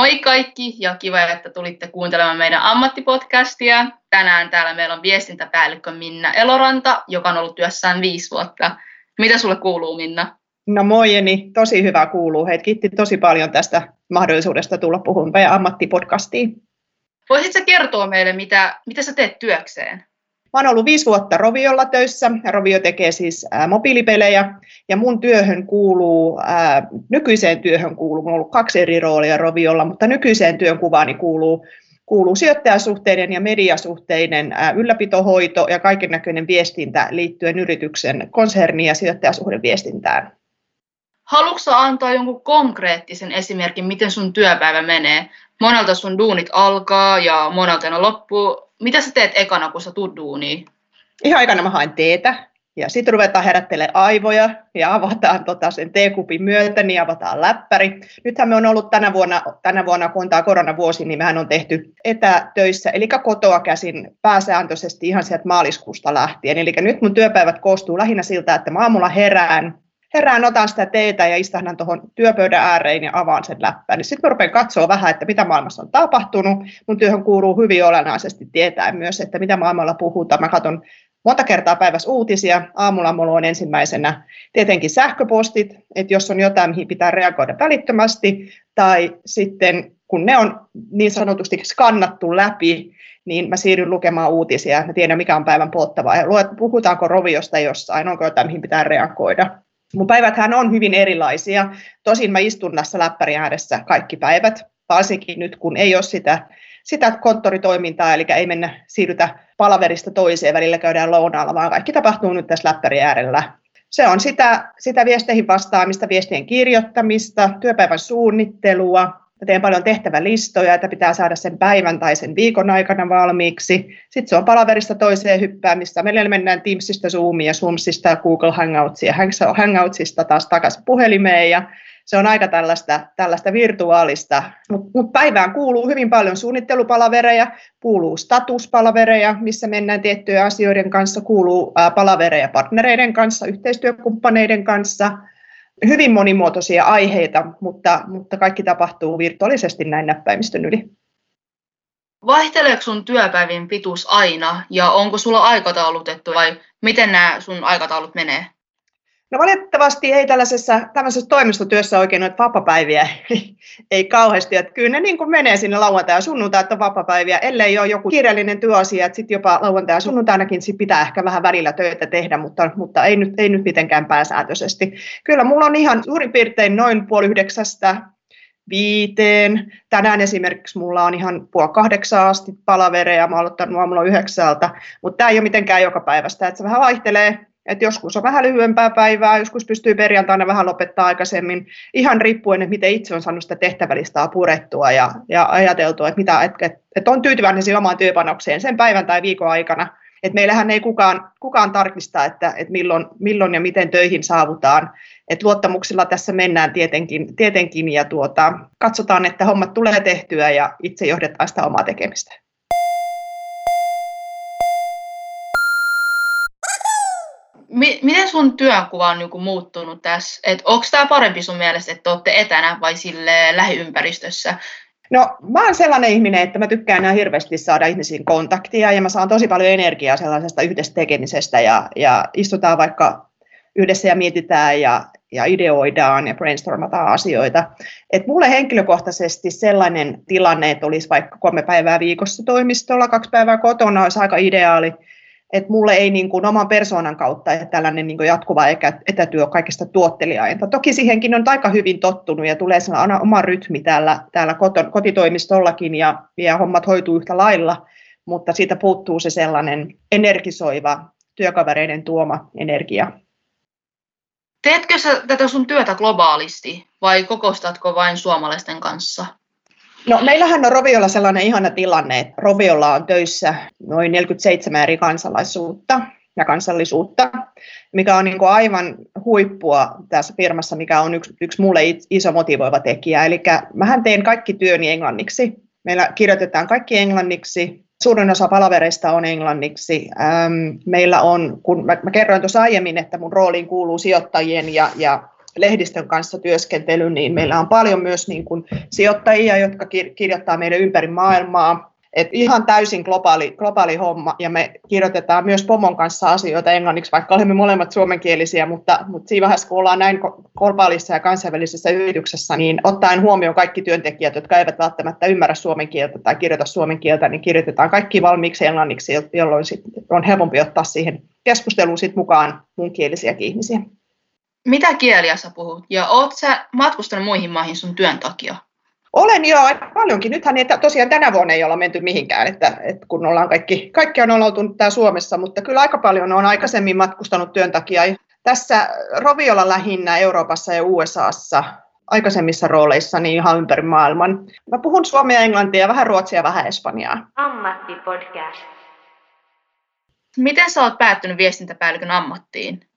Moi kaikki ja kiva, että tulitte kuuntelemaan meidän ammattipodcastia. Tänään täällä meillä on viestintäpäällikkö Minna Eloranta, joka on ollut työssään viisi vuotta. Mitä sulle kuuluu Minna? No moi Jeni, tosi hyvä kuuluu. Heit kiitti tosi paljon tästä mahdollisuudesta tulla puhumaan meidän ammattipodcastiin. Voisitko kertoa meille, mitä, mitä sä teet työkseen? Mä oon ollut viisi vuotta Roviolla töissä. Rovio tekee siis mobiilipelejä ja mun työhön kuuluu, nykyiseen työhön kuuluu, mulla on ollut kaksi eri roolia Roviolla, mutta nykyiseen työn kuvaani kuuluu, kuuluu sijoittajasuhteiden ja mediasuhteiden ylläpitohoito ja kaiken näköinen viestintä liittyen yrityksen konserni- ja sijoittajasuhden viestintään. Haluatko antaa jonkun konkreettisen esimerkin, miten sun työpäivä menee? Monelta sun duunit alkaa ja monelta ne loppuu mitä sä teet ekana, kun sä tuut duuniin? Ihan aikana mä haen teetä, ja sitten ruvetaan herättelemään aivoja ja avataan tota sen teekupin myötä, niin avataan läppäri. Nythän me on ollut tänä vuonna, tänä vuonna kun on tämä koronavuosi, niin mehän on tehty etätöissä, eli kotoa käsin pääsääntöisesti ihan sieltä maaliskuusta lähtien. Eli nyt mun työpäivät koostuu lähinnä siltä, että mä aamulla herään, herään, otan sitä teetä ja istahdan tuohon työpöydän ääreen ja avaan sen läppään. Niin sitten mä rupean katsoa vähän, että mitä maailmassa on tapahtunut. Mun työhön kuuluu hyvin olennaisesti tietää myös, että mitä maailmalla puhutaan. Mä katson monta kertaa päivässä uutisia. Aamulla mulla on ensimmäisenä tietenkin sähköpostit, että jos on jotain, mihin pitää reagoida välittömästi, tai sitten kun ne on niin sanotusti skannattu läpi, niin mä siirryn lukemaan uutisia. Mä tiedän, mikä on päivän polttavaa ja puhutaanko roviosta jossain, onko jotain, mihin pitää reagoida. Mun päiväthän on hyvin erilaisia. Tosin mä istun tässä läppärin ääressä kaikki päivät, varsinkin nyt kun ei ole sitä, sitä konttoritoimintaa, eli ei mennä siirrytä palaverista toiseen, välillä käydään lounaalla, vaan kaikki tapahtuu nyt tässä läppärin äärellä. Se on sitä, sitä viesteihin vastaamista, viestien kirjoittamista, työpäivän suunnittelua, Mä teen paljon tehtävälistoja, että pitää saada sen päivän tai sen viikon aikana valmiiksi. Sitten se on palaverista toiseen hyppäämistä. Meillä mennään Teamsista, Zoomia, ja Zoomsista ja Google Hangoutsia, Hangoutsista taas takaisin puhelimeen ja se on aika tällaista, tällaista virtuaalista, mutta mut päivään kuuluu hyvin paljon suunnittelupalavereja, kuuluu statuspalavereja, missä mennään tiettyjen asioiden kanssa, kuuluu palavereja partnereiden kanssa, yhteistyökumppaneiden kanssa – hyvin monimuotoisia aiheita, mutta, mutta kaikki tapahtuu virtuaalisesti näin näppäimistön yli. Vaihteleeko sun työpäivien pituus aina ja onko sulla aikataulutettu vai miten nämä sun aikataulut menee? No valitettavasti ei tällaisessa, tällaisessa toimistotyössä oikein noita vapapäiviä ei, ei kauheasti. Että kyllä ne niin kuin menee sinne lauantai ja sunnuntai, että on vapapäiviä, ellei ole joku kiireellinen työasia, että sitten jopa lauantai ja sunnuntainakin sit pitää ehkä vähän välillä töitä tehdä, mutta, mutta ei, nyt, ei nyt mitenkään pääsääntöisesti. Kyllä mulla on ihan suurin piirtein noin puoli yhdeksästä viiteen. Tänään esimerkiksi mulla on ihan puoli kahdeksan asti palavereja, mä oon aloittanut aamulla yhdeksältä, mutta tämä ei ole mitenkään joka päivästä, että se vähän vaihtelee et joskus on vähän lyhyempää päivää, joskus pystyy perjantaina vähän lopettaa aikaisemmin, ihan riippuen, että miten itse on saanut sitä tehtävälistaa purettua ja, ja ajateltua, että, mitä, että, että on tyytyväinen siihen omaan työpanokseen sen päivän tai viikon aikana. Et meillähän ei kukaan, kukaan tarkista, että, että milloin, milloin ja miten töihin saavutaan. Et luottamuksilla tässä mennään tietenkin, tietenkin ja tuota, katsotaan, että hommat tulee tehtyä ja itse johdetaan sitä omaa tekemistä. Miten sun työnkuva on niinku muuttunut tässä? Onko tämä parempi sun mielestä, että olette etänä vai sille lähiympäristössä? No mä oon sellainen ihminen, että mä tykkään ihan hirveästi saada ihmisiin kontaktia ja mä saan tosi paljon energiaa sellaisesta yhdessä tekemisestä ja, ja istutaan vaikka yhdessä ja mietitään ja, ja ideoidaan ja brainstormataan asioita. Et mulle henkilökohtaisesti sellainen tilanne, että olisi vaikka kolme päivää viikossa toimistolla, kaksi päivää kotona, olisi aika ideaali että mulle ei niin kuin oman persoonan kautta että tällainen niin kuin jatkuva etätyö kaikista tuottelijainta. Toki siihenkin on aika hyvin tottunut ja tulee sellainen oma rytmi täällä, täällä koton, kotitoimistollakin ja, ja hommat hoituu yhtä lailla, mutta siitä puuttuu se sellainen energisoiva työkavereiden tuoma energia. Teetkö sä tätä sun työtä globaalisti vai kokostatko vain suomalaisten kanssa? No meillähän on Roviolla sellainen ihana tilanne, että Roviolla on töissä noin 47 eri kansalaisuutta ja kansallisuutta, mikä on niin kuin aivan huippua tässä firmassa, mikä on yksi, yksi mulle iso motivoiva tekijä. Eli mähän teen kaikki työni englanniksi. Meillä kirjoitetaan kaikki englanniksi. Suurin osa palavereista on englanniksi. Meillä on, kun mä, mä kerroin tuossa aiemmin, että mun rooliin kuuluu sijoittajien ja, ja lehdistön kanssa työskentely, niin meillä on paljon myös niin kuin sijoittajia, jotka kirjoittaa meidän ympäri maailmaa. Et ihan täysin globaali, globaali homma, ja me kirjoitetaan myös pomon kanssa asioita englanniksi, vaikka olemme molemmat suomenkielisiä, mutta, mutta siinä vaiheessa, kun ollaan näin globaalissa ja kansainvälisessä yrityksessä, niin ottaen huomioon kaikki työntekijät, jotka eivät välttämättä ymmärrä suomen kieltä tai kirjoita suomen kieltä, niin kirjoitetaan kaikki valmiiksi englanniksi, jolloin sit on helpompi ottaa siihen keskusteluun sit mukaan muunkielisiäkin ihmisiä. Mitä kieliä sä puhut? Ja oot sä matkustanut muihin maihin sun työn takia? Olen jo aika paljonkin. Nythän ei, tosiaan tänä vuonna ei olla menty mihinkään, että, että kun ollaan kaikki, kaikki on oltu täällä Suomessa, mutta kyllä aika paljon on aikaisemmin matkustanut työn takia. Tässä Roviolla lähinnä Euroopassa ja USAssa aikaisemmissa rooleissa niin ihan ympäri maailman. Mä puhun suomea, englantia, vähän ruotsia ja vähän espanjaa. Ammattipodcast. Miten sä oot päättynyt viestintäpäällikön ammattiin?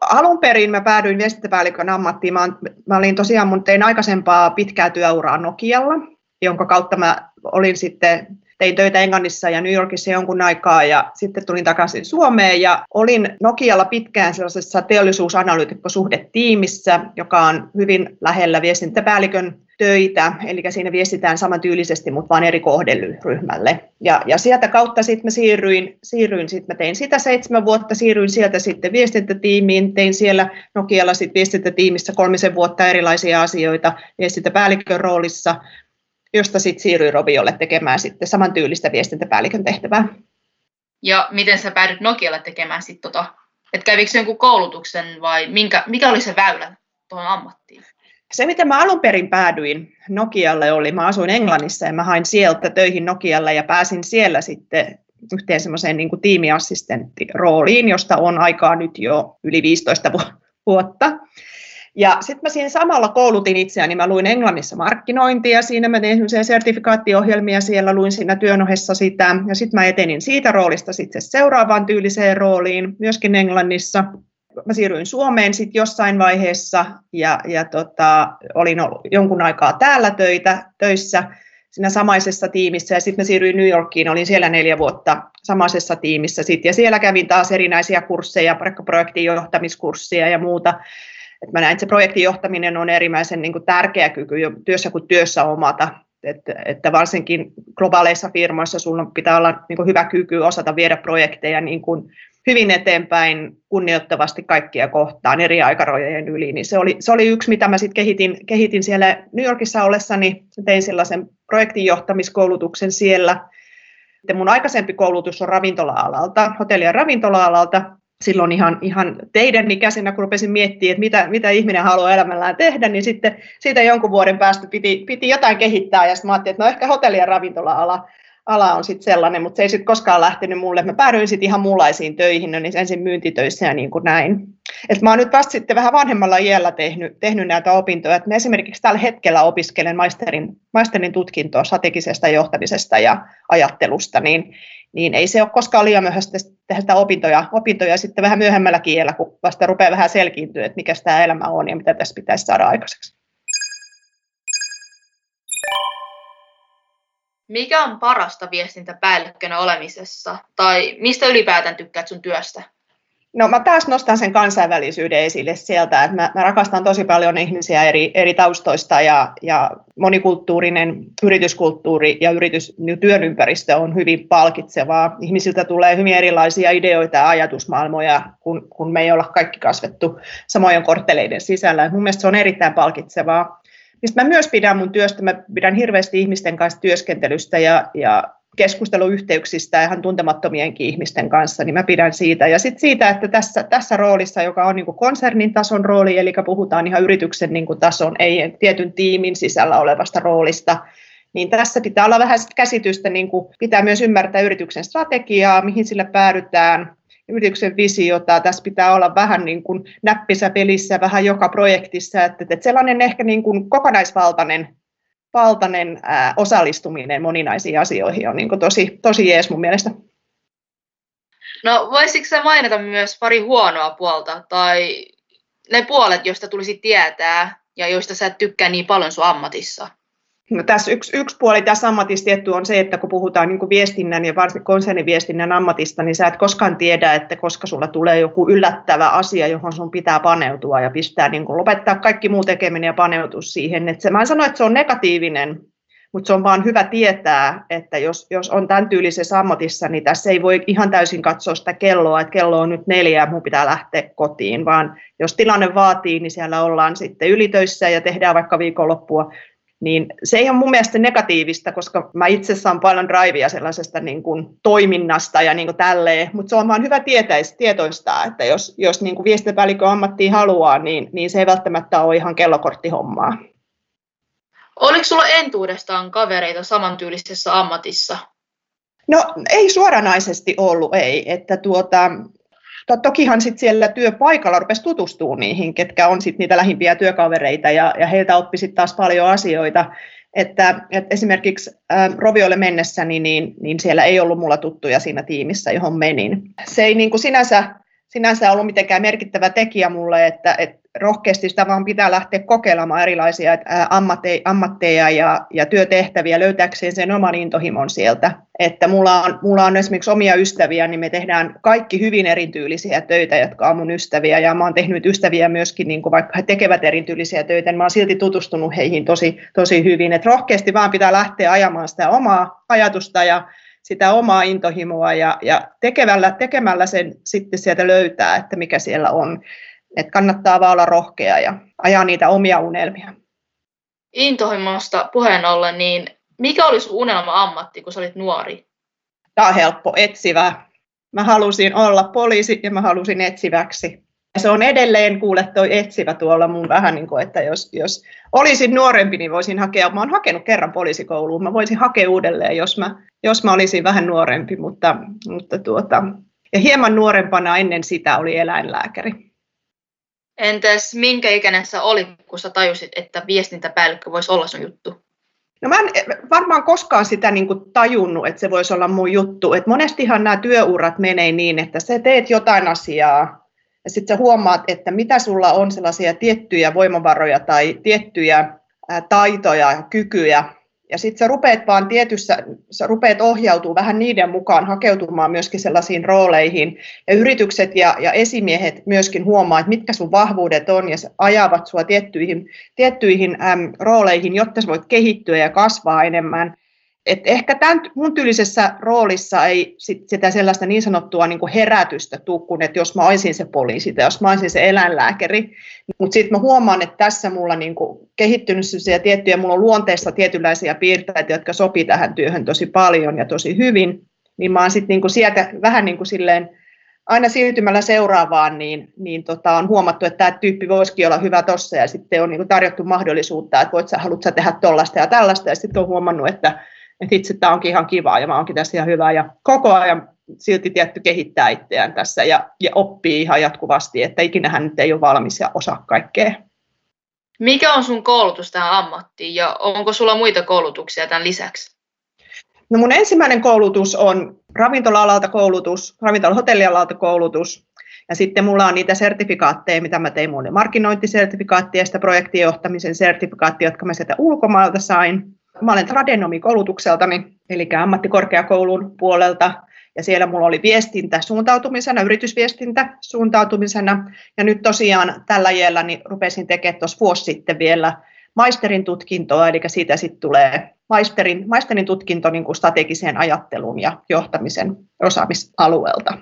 Alun perin mä päädyin viestintäpäällikön ammattiin. Mä, mä olin tosiaan, mun tein aikaisempaa pitkää työuraa Nokialla, jonka kautta mä olin sitten tein töitä Englannissa ja New Yorkissa jonkun aikaa ja sitten tulin takaisin Suomeen ja olin Nokialla pitkään sellaisessa teollisuusanalyytikkosuhdetiimissä, joka on hyvin lähellä viestintäpäällikön töitä, eli siinä viestitään samantyylisesti, mutta vain eri kohderyhmälle. Ja, ja sieltä kautta sitten mä siirryin, siirryin sit mä tein sitä seitsemän vuotta, siirryin sieltä sitten viestintätiimiin, tein siellä Nokialla sitten viestintätiimissä kolmisen vuotta erilaisia asioita viestintäpäällikön roolissa, josta sitten siirryin Roviolle tekemään sitten samantyylistä viestintäpäällikön tehtävää. Ja miten sä päädyt Nokialle tekemään sitten tota, että kävikö jonkun koulutuksen vai minkä, mikä oli se väylä tuohon ammattiin? Se, miten mä alun perin päädyin Nokialle, oli, mä asuin Englannissa ja mä hain sieltä töihin Nokialle ja pääsin siellä sitten yhteen semmoiseen niin kuin tiimiassistenttirooliin, josta on aikaa nyt jo yli 15 vuotta. Ja sitten mä siinä samalla koulutin itseäni, mä luin Englannissa markkinointia, siinä mä tein sertifikaattiohjelmia, siellä luin siinä työn ohessa sitä, ja sitten mä etenin siitä roolista sitten seuraavaan tyyliseen rooliin, myöskin Englannissa. Mä siirryin Suomeen sitten jossain vaiheessa, ja, ja tota, olin ollut jonkun aikaa täällä töitä, töissä, siinä samaisessa tiimissä. Ja sitten mä siirryin New Yorkiin, olin siellä neljä vuotta samaisessa tiimissä sit, ja siellä kävin taas erinäisiä kursseja, projektin johtamiskurssia ja muuta, että mä näen, että se projektin johtaminen on erimmäisen niin kuin tärkeä kyky jo työssä kuin työssä omata. Että, että varsinkin globaaleissa firmoissa sulla pitää olla niin kuin hyvä kyky osata viedä projekteja niin kuin hyvin eteenpäin kunnioittavasti kaikkia kohtaan eri aikarojojen yli. Niin se, oli, se oli yksi, mitä mä sitten kehitin, kehitin siellä New Yorkissa ollessani. Tein sellaisen projektinjohtamiskoulutuksen siellä. Sitten mun aikaisempi koulutus on ravintola-alalta, hotelli- ja ravintola-alalta silloin ihan, ihan teidän ikäisenä, kun rupesin miettimään, että mitä, mitä ihminen haluaa elämällään tehdä, niin sitten siitä jonkun vuoden päästä piti, piti jotain kehittää, ja sitten mä ajattelin, että no ehkä hotelli- ja ravintola-ala ala on sitten sellainen, mutta se ei sitten koskaan lähtenyt mulle. Mä päädyin sitten ihan muunlaisiin töihin, no niin ensin myyntitöissä ja niin kuin näin. Et mä oon nyt vasta sitten vähän vanhemmalla iällä tehnyt, tehnyt näitä opintoja. Et mä esimerkiksi tällä hetkellä opiskelen maisterin, maisterin tutkintoa strategisesta johtamisesta ja ajattelusta, niin niin ei se ole koskaan liian myöhäistä tehdä opintoja, opintoja sitten vähän myöhemmällä kielellä, kun vasta rupeaa vähän selkiintyä, että mikä tämä elämä on ja mitä tässä pitäisi saada aikaiseksi. Mikä on parasta viestintäpäällikkönä olemisessa? Tai mistä ylipäätään tykkäät sun työstä? No mä taas nostan sen kansainvälisyyden esille sieltä, että mä, mä rakastan tosi paljon ihmisiä eri, eri taustoista ja, ja monikulttuurinen yrityskulttuuri ja yritys, niin työn ympäristö on hyvin palkitsevaa. Ihmisiltä tulee hyvin erilaisia ideoita ja ajatusmaailmoja, kun, kun me ei olla kaikki kasvettu samojen kortteleiden sisällä. Mun mielestä se on erittäin palkitsevaa. Mistä mä myös pidän mun työstä, mä pidän hirveästi ihmisten kanssa työskentelystä ja, ja keskusteluyhteyksistä ihan tuntemattomienkin ihmisten kanssa, niin mä pidän siitä. Ja sitten siitä, että tässä, tässä roolissa, joka on niin konsernin tason rooli, eli puhutaan ihan yrityksen niin tason, ei tietyn tiimin sisällä olevasta roolista, niin tässä pitää olla vähän käsitystä, niin kuin pitää myös ymmärtää yrityksen strategiaa, mihin sillä päädytään, yrityksen visiota. Tässä pitää olla vähän niin kuin näppisä pelissä vähän joka projektissa, että, että sellainen ehkä niin kuin kokonaisvaltainen valtainen ää, osallistuminen moninaisiin asioihin on niin kuin tosi, tosi jees mun mielestä. No voisitko sä mainita myös pari huonoa puolta tai ne puolet, joista tulisi tietää ja joista sä et tykkää niin paljon sun ammatissa? No tässä yksi, yksi puoli tässä ammatissa tietty on se, että kun puhutaan niin kuin viestinnän ja varsinkin konserniviestinnän ammatista, niin sä et koskaan tiedä, että koska sulla tulee joku yllättävä asia, johon sun pitää paneutua ja pistää niin kuin lopettaa kaikki muu tekeminen ja paneutua siihen. Että se, mä en sano, että se on negatiivinen, mutta se on vaan hyvä tietää, että jos, jos on tämän tyylisessä ammatissa, niin tässä ei voi ihan täysin katsoa sitä kelloa, että kello on nyt neljä ja mun pitää lähteä kotiin, vaan jos tilanne vaatii, niin siellä ollaan sitten ylitöissä ja tehdään vaikka viikonloppua niin se ei ole mun mielestä negatiivista, koska mä itse saan paljon drivea sellaisesta niin kuin toiminnasta ja niin kuin tälleen, mutta se on vaan hyvä tietäis, tietoistaa, että jos, jos niin kuin viestintäpäällikö ammattiin haluaa, niin, niin se ei välttämättä ole ihan kellokorttihommaa. Oliko sulla entuudestaan kavereita samantyylisessä ammatissa? No ei suoranaisesti ollut, ei. Että tuota, tokihan sitten siellä työpaikalla rupesi tutustua niihin, ketkä on sitten niitä lähimpiä työkavereita ja, ja heiltä oppi sitten taas paljon asioita. Että, että esimerkiksi äh, Roviolle mennessäni, niin, niin siellä ei ollut mulla tuttuja siinä tiimissä, johon menin. Se ei niin kuin sinänsä, sinänsä ollut mitenkään merkittävä tekijä mulle, että, että rohkeasti sitä vaan pitää lähteä kokeilemaan erilaisia ammatteja ja, ja työtehtäviä löytääkseen sen oman intohimon sieltä. Että mulla on, mulla on esimerkiksi omia ystäviä, niin me tehdään kaikki hyvin erityylisiä töitä, jotka on mun ystäviä. Ja mä oon tehnyt ystäviä myöskin, niin kuin vaikka he tekevät erityylisiä töitä, niin mä oon silti tutustunut heihin tosi, tosi hyvin. Että rohkeasti vaan pitää lähteä ajamaan sitä omaa ajatusta ja sitä omaa intohimoa ja, ja tekemällä, tekemällä sen sitten sieltä löytää, että mikä siellä on. Et kannattaa vaan olla rohkea ja ajaa niitä omia unelmia. Intohimosta puheen ollen, niin mikä oli sun unelma-ammatti, kun sä olit nuori? Tämä on helppo, etsivä. Mä halusin olla poliisi ja mä halusin etsiväksi. Se on edelleen, kuule, toi etsivä tuolla mun vähän niin kuin, että jos, jos olisin nuorempi, niin voisin hakea, mä oon hakenut kerran poliisikouluun, mä voisin hakea uudelleen, jos mä, jos mä olisin vähän nuorempi, mutta, mutta tuota, ja hieman nuorempana ennen sitä oli eläinlääkäri. Entäs minkä ikäinen sä olit, kun sä tajusit, että viestintäpäällikkö voisi olla sun juttu? No mä en varmaan koskaan sitä niin kuin tajunnut, että se voisi olla mun juttu. Et monestihan nämä työurat menee niin, että sä teet jotain asiaa ja sitten sä huomaat, että mitä sulla on sellaisia tiettyjä voimavaroja tai tiettyjä taitoja ja kykyjä, ja sitten sä rupeat vaan tietyssä, sä rupeat ohjautumaan vähän niiden mukaan, hakeutumaan myöskin sellaisiin rooleihin. Ja yritykset ja, ja esimiehet myöskin huomaa, että mitkä sun vahvuudet on ja ajavat sua tiettyihin, tiettyihin äm, rooleihin, jotta sä voit kehittyä ja kasvaa enemmän et ehkä tämän mun tyylisessä roolissa ei sit sitä sellaista niin sanottua niin kuin herätystä tule, kun että jos mä olisin se poliisi tai jos mä olisin se eläinlääkäri. Mutta sitten mä huomaan, että tässä mulla niin kuin kehittynyt tiettyjä, mulla on luonteessa tietynlaisia piirteitä, jotka sopii tähän työhön tosi paljon ja tosi hyvin. Niin mä oon sitten niin kuin sieltä vähän niin kuin silleen, aina siirtymällä seuraavaan, niin, niin tota, on huomattu, että tämä tyyppi voisikin olla hyvä tuossa ja sitten on niin kuin tarjottu mahdollisuutta, että voit sä, haluat sä tehdä tuollaista ja tällaista ja sitten on huomannut, että että itse tämä onkin ihan kivaa ja mä oonkin tässä ihan hyvä ja koko ajan silti tietty kehittää itseään tässä ja, ja oppii ihan jatkuvasti, että ikinä hän nyt ei ole valmis ja osaa kaikkea. Mikä on sun koulutus tähän ammattiin ja onko sulla muita koulutuksia tämän lisäksi? No mun ensimmäinen koulutus on ravintola-alalta koulutus, ravintola-hotellialalta koulutus ja sitten mulla on niitä sertifikaatteja, mitä mä tein mun markkinointisertifikaattia ja sitä projektijohtamisen sertifikaattia, jotka mä sieltä ulkomailta sain. Mä olen tradenomi koulutukseltani, eli ammattikorkeakoulun puolelta, ja siellä mulla oli viestintä suuntautumisena, yritysviestintä suuntautumisena, ja nyt tosiaan tällä iällä niin rupesin tekemään tuossa vuosi sitten vielä maisterin tutkintoa, eli siitä sitten tulee maisterin, maisterin tutkinto niin kuin strategiseen ajatteluun ja johtamisen osaamisalueelta.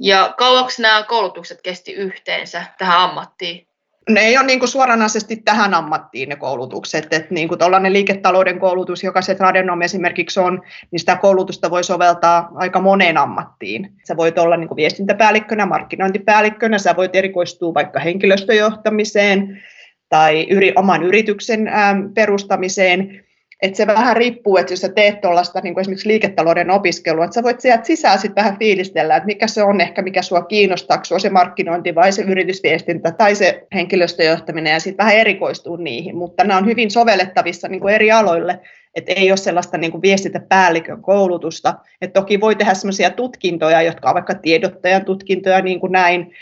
Ja kauaksi nämä koulutukset kesti yhteensä tähän ammattiin? Ne ei ole niin kuin suoranaisesti tähän ammattiin ne koulutukset. Että niin kuin liiketalouden koulutus, joka se Tradenom esimerkiksi on, niin sitä koulutusta voi soveltaa aika moneen ammattiin. Sä voit olla niin kuin viestintäpäällikkönä, markkinointipäällikkönä, sä voit erikoistua vaikka henkilöstöjohtamiseen tai yri, oman yrityksen äm, perustamiseen että se vähän riippuu, että jos sä teet tuollaista niin esimerkiksi liiketalouden opiskelua, että sä voit sieltä sisään sitten vähän fiilistellä, että mikä se on ehkä, mikä sua kiinnostaa, sua se markkinointi vai se yritysviestintä tai se henkilöstöjohtaminen ja sitten vähän erikoistuu niihin, mutta nämä on hyvin sovellettavissa niin kuin eri aloille, että ei ole sellaista niin kuin viestintäpäällikön koulutusta, että toki voi tehdä sellaisia tutkintoja, jotka ovat vaikka tiedottajan tutkintoja niin kuin näin,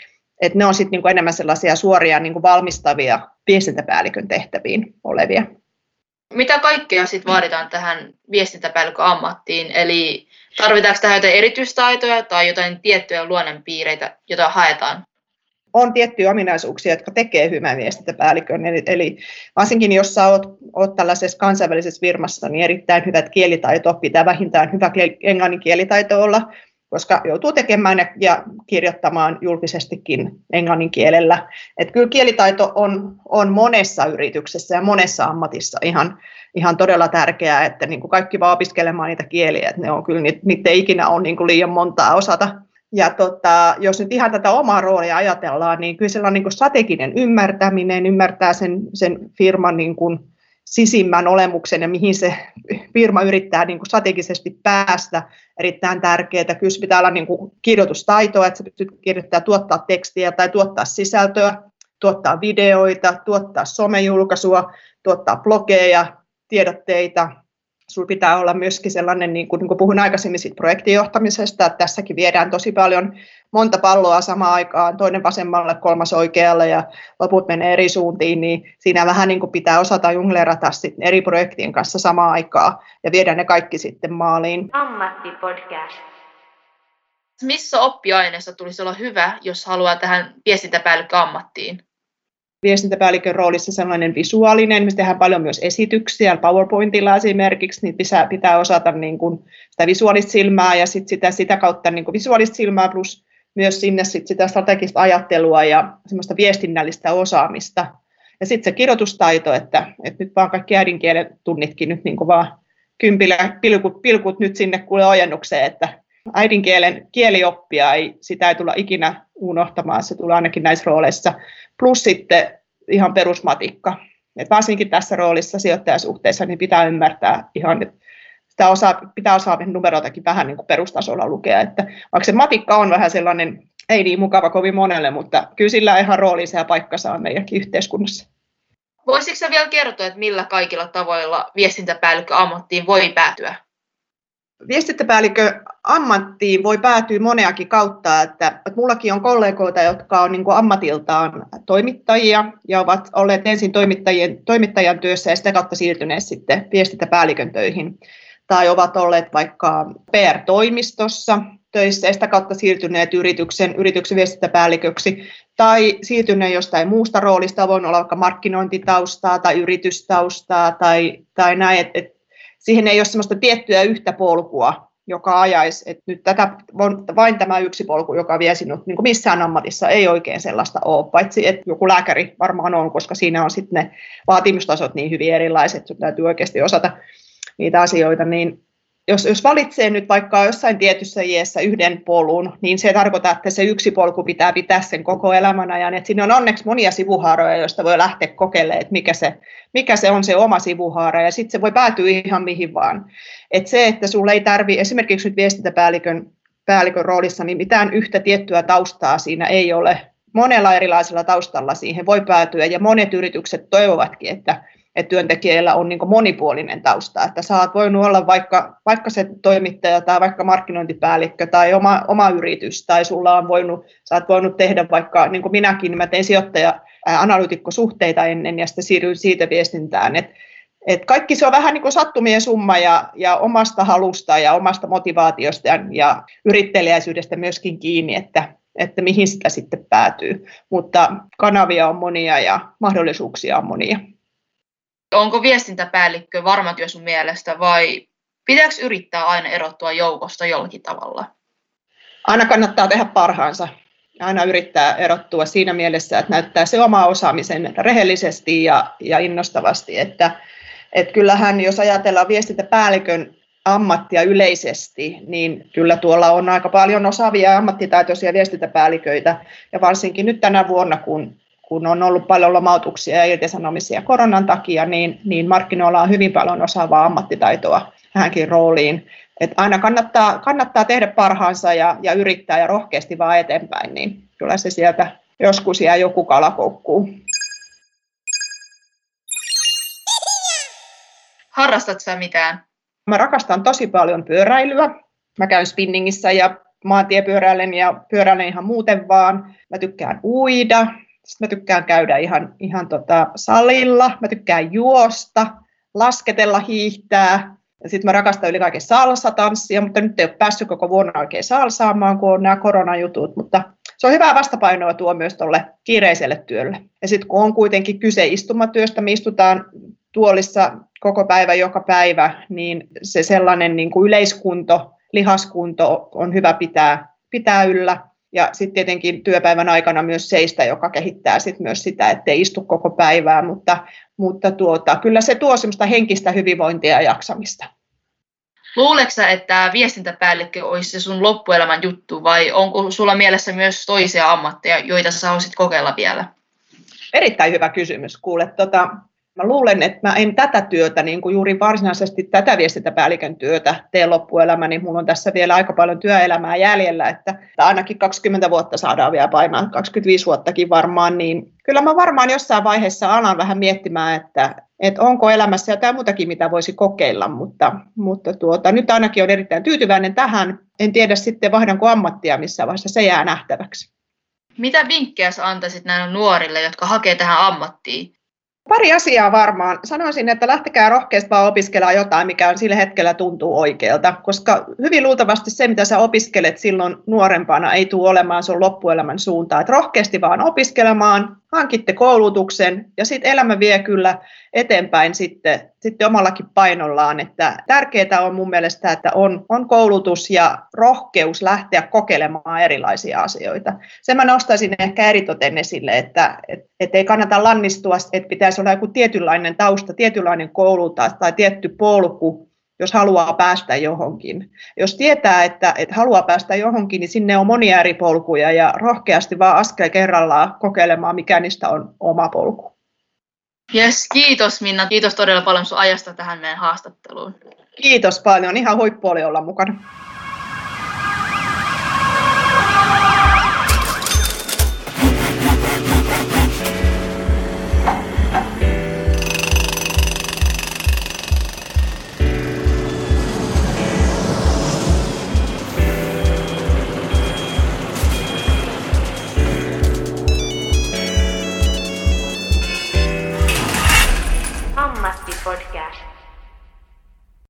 että ne on sitten niin enemmän sellaisia suoria niin kuin valmistavia viestintäpäällikön tehtäviin olevia. Mitä kaikkea sitten vaaditaan tähän viestintäpäällikön ammattiin? Eli tarvitaanko tähän jotain erityistaitoja tai jotain tiettyjä luonnonpiireitä, joita haetaan? on tiettyjä ominaisuuksia, jotka tekee hyvän viestintäpäällikön. Eli, eli varsinkin jos sä oot, oot tällaisessa kansainvälisessä firmassa, niin erittäin hyvät kielitaito, pitää vähintään hyvä englannin kielitaito olla, koska joutuu tekemään ja kirjoittamaan julkisestikin englannin kielellä. Et kyllä kielitaito on, on monessa yrityksessä ja monessa ammatissa ihan, ihan todella tärkeää, että niin kuin kaikki vaan opiskelemaan niitä kieliä, että ne on kyllä, niitä ei ikinä ole niin kuin liian montaa osata. Ja tota, jos nyt ihan tätä omaa roolia ajatellaan, niin kyllä sellainen niin strateginen ymmärtäminen, ymmärtää sen, sen firman niin kuin sisimmän olemuksen ja mihin se firma yrittää niin kuin strategisesti päästä, erittäin tärkeää. Kyllä pitää olla niin kuin kirjoitustaitoa, että sä pystyt kirjoittamaan, tuottaa tekstiä tai tuottaa sisältöä, tuottaa videoita, tuottaa somejulkaisua, tuottaa blogeja, tiedotteita, Sulla pitää olla myöskin sellainen, niin kuin, niin kuin puhuin aikaisemmin siitä projektijohtamisesta, että tässäkin viedään tosi paljon monta palloa samaan aikaan, toinen vasemmalle, kolmas oikealle ja loput menee eri suuntiin, niin siinä vähän niin kuin pitää osata junglerata sitten eri projektien kanssa samaan aikaan ja viedä ne kaikki sitten maaliin. Ammattipodcast. Missä oppiaineessa tulisi olla hyvä, jos haluaa tähän viestintäpäällikkö ammattiin? viestintäpäällikön roolissa sellainen visuaalinen, me tehdään paljon myös esityksiä, PowerPointilla esimerkiksi, niin pitää, pitää osata niin kuin sitä visuaalista silmää ja sit sitä, sitä kautta niin kuin visuaalista silmää plus myös sinne sit sitä strategista ajattelua ja semmoista viestinnällistä osaamista. Ja sitten se kirjoitustaito, että, että nyt vaan kaikki äidinkielen tunnitkin nyt niin vaan kympillä pilkut, pilkut nyt sinne kuule ojennukseen, että äidinkielen kielioppia ei, sitä ei tulla ikinä unohtamaan, se tulee ainakin näissä rooleissa plus sitten ihan perusmatikka. Et varsinkin tässä roolissa sijoittajasuhteessa niin pitää ymmärtää ihan, että sitä osaa, pitää osaa numeroitakin vähän niin kuin perustasolla lukea. Että vaikka se matikka on vähän sellainen, ei niin mukava kovin monelle, mutta kyllä sillä ihan roolinsa ja paikkansa on meidänkin yhteiskunnassa. Voisitko vielä kertoa, että millä kaikilla tavoilla viestintäpäällikkö ammattiin voi päätyä? viestintäpäällikö ammattiin voi päätyä moneakin kautta, että, että mullakin on kollegoita, jotka on niin ammatiltaan toimittajia ja ovat olleet ensin toimittajien, toimittajan työssä ja sitä kautta siirtyneet sitten viestintäpäällikön töihin. Tai ovat olleet vaikka PR-toimistossa töissä ja sitä kautta siirtyneet yrityksen, yrityksen viestintäpäälliköksi tai siirtyneet jostain muusta roolista, voi olla vaikka markkinointitaustaa tai yritystaustaa tai, tai näin, että siihen ei ole sellaista tiettyä yhtä polkua, joka ajaisi, että nyt tätä, vain tämä yksi polku, joka vie sinut, niin missään ammatissa ei oikein sellaista ole, paitsi että joku lääkäri varmaan on, koska siinä on sitten ne vaatimustasot niin hyvin erilaiset, että täytyy oikeasti osata niitä asioita, niin jos, jos valitsee nyt vaikka jossain tietyssä iässä yhden polun, niin se tarkoittaa, että se yksi polku pitää pitää sen koko elämän ajan. Et siinä on onneksi monia sivuhaaroja, joista voi lähteä kokeilemaan, että mikä se, mikä se on se oma sivuhaara, ja sitten se voi päätyä ihan mihin vaan. Et se, että sinulla ei tarvi esimerkiksi nyt viestintäpäällikön päällikön roolissa, niin mitään yhtä tiettyä taustaa siinä ei ole. Monella erilaisella taustalla siihen voi päätyä, ja monet yritykset toivovatkin, että että työntekijöillä on niin monipuolinen tausta, että sä oot voinut olla vaikka, vaikka se toimittaja tai vaikka markkinointipäällikkö tai oma, oma yritys, tai sulla on voinut, sä oot voinut tehdä vaikka, niin kuin minäkin, mä tein sijoittaja analyytikkosuhteita ennen ja sitten siirryin siitä viestintään, että et kaikki se on vähän niin kuin sattumien summa ja, ja omasta halusta ja omasta motivaatiosta ja, ja yrittelijäisyydestä myöskin kiinni, että, että mihin sitä sitten päätyy. Mutta kanavia on monia ja mahdollisuuksia on monia. Onko viestintäpäällikkö varma työ sun mielestä vai pitääkö yrittää aina erottua joukosta jollakin tavalla? Aina kannattaa tehdä parhaansa. Aina yrittää erottua siinä mielessä, että näyttää se oma osaamisen rehellisesti ja, ja innostavasti. Että, että kyllähän, jos ajatellaan viestintäpäällikön ammattia yleisesti, niin kyllä tuolla on aika paljon osaavia ammattitaitoisia viestintäpäälliköitä, ja varsinkin nyt tänä vuonna, kun kun on ollut paljon lomautuksia ja irtisanomisia koronan takia, niin, niin markkinoilla on hyvin paljon osaavaa ammattitaitoa tähänkin rooliin. Et aina kannattaa, kannattaa tehdä parhaansa ja, ja yrittää ja rohkeasti vaan eteenpäin, niin kyllä se sieltä joskus jää joku kalakoukkuun. Harrastat sä mitään? Mä rakastan tosi paljon pyöräilyä. Mä käyn spinningissä ja maantiepyöräilen ja pyöräilen ihan muuten vaan. Mä tykkään uida, sitten mä tykkään käydä ihan, ihan tota salilla, mä tykkään juosta, lasketella, hiihtää. Sitten mä rakastan yli kaiken salsa-tanssia, mutta nyt ei ole päässyt koko vuonna oikein salsaamaan, kun on nämä koronajutut. Mutta se on hyvää vastapainoa tuo myös tuolle kiireiselle työlle. Ja sitten kun on kuitenkin kyse istumatyöstä, me istutaan tuolissa koko päivä, joka päivä, niin se sellainen niin kuin yleiskunto, lihaskunto on hyvä pitää, pitää yllä. Ja sitten tietenkin työpäivän aikana myös seistä, joka kehittää sit myös sitä, ettei istu koko päivää, mutta, mutta tuota, kyllä se tuo semmoista henkistä hyvinvointia ja jaksamista. Luuletko että viestintäpäällikkö olisi se sun loppuelämän juttu vai onko sulla mielessä myös toisia ammatteja, joita sä haluaisit kokeilla vielä? Erittäin hyvä kysymys. Kuule, tota, Mä luulen, että mä en tätä työtä, niin kuin juuri varsinaisesti tätä viestintäpäällikön työtä tee loppuelämäni. Mulla on tässä vielä aika paljon työelämää jäljellä, että ainakin 20 vuotta saadaan vielä painaa, 25 vuottakin varmaan, niin kyllä mä varmaan jossain vaiheessa alan vähän miettimään, että, että onko elämässä jotain muutakin, mitä voisi kokeilla, mutta, mutta tuota, nyt ainakin on erittäin tyytyväinen tähän. En tiedä sitten vaihdanko ammattia missä vaiheessa, se jää nähtäväksi. Mitä vinkkejä sä antaisit näille nuorille, jotka hakee tähän ammattiin? Pari asiaa varmaan. Sanoisin, että lähtekää rohkeasti vaan opiskelemaan jotain, mikä on sillä hetkellä tuntuu oikealta, koska hyvin luultavasti se, mitä sä opiskelet silloin nuorempana, ei tule olemaan sun loppuelämän suuntaan. Että rohkeasti vaan opiskelemaan, hankitte koulutuksen ja sitten elämä vie kyllä eteenpäin sitten, sitten omallakin painollaan. Että tärkeää on mun mielestä, että on, on koulutus ja rohkeus lähteä kokeilemaan erilaisia asioita. Sen mä nostaisin ehkä eritoten esille, että et, et ei kannata lannistua, että pitäisi olla joku tietynlainen tausta, tietynlainen koulutus tai tietty polku, jos haluaa päästä johonkin. Jos tietää, että, että haluaa päästä johonkin, niin sinne on monia eri polkuja ja rohkeasti vaan askel kerrallaan kokeilemaan, mikä niistä on oma polku. Yes, kiitos Minna. Kiitos todella paljon sun ajasta tähän meidän haastatteluun. Kiitos paljon. Ihan huippu oli olla mukana.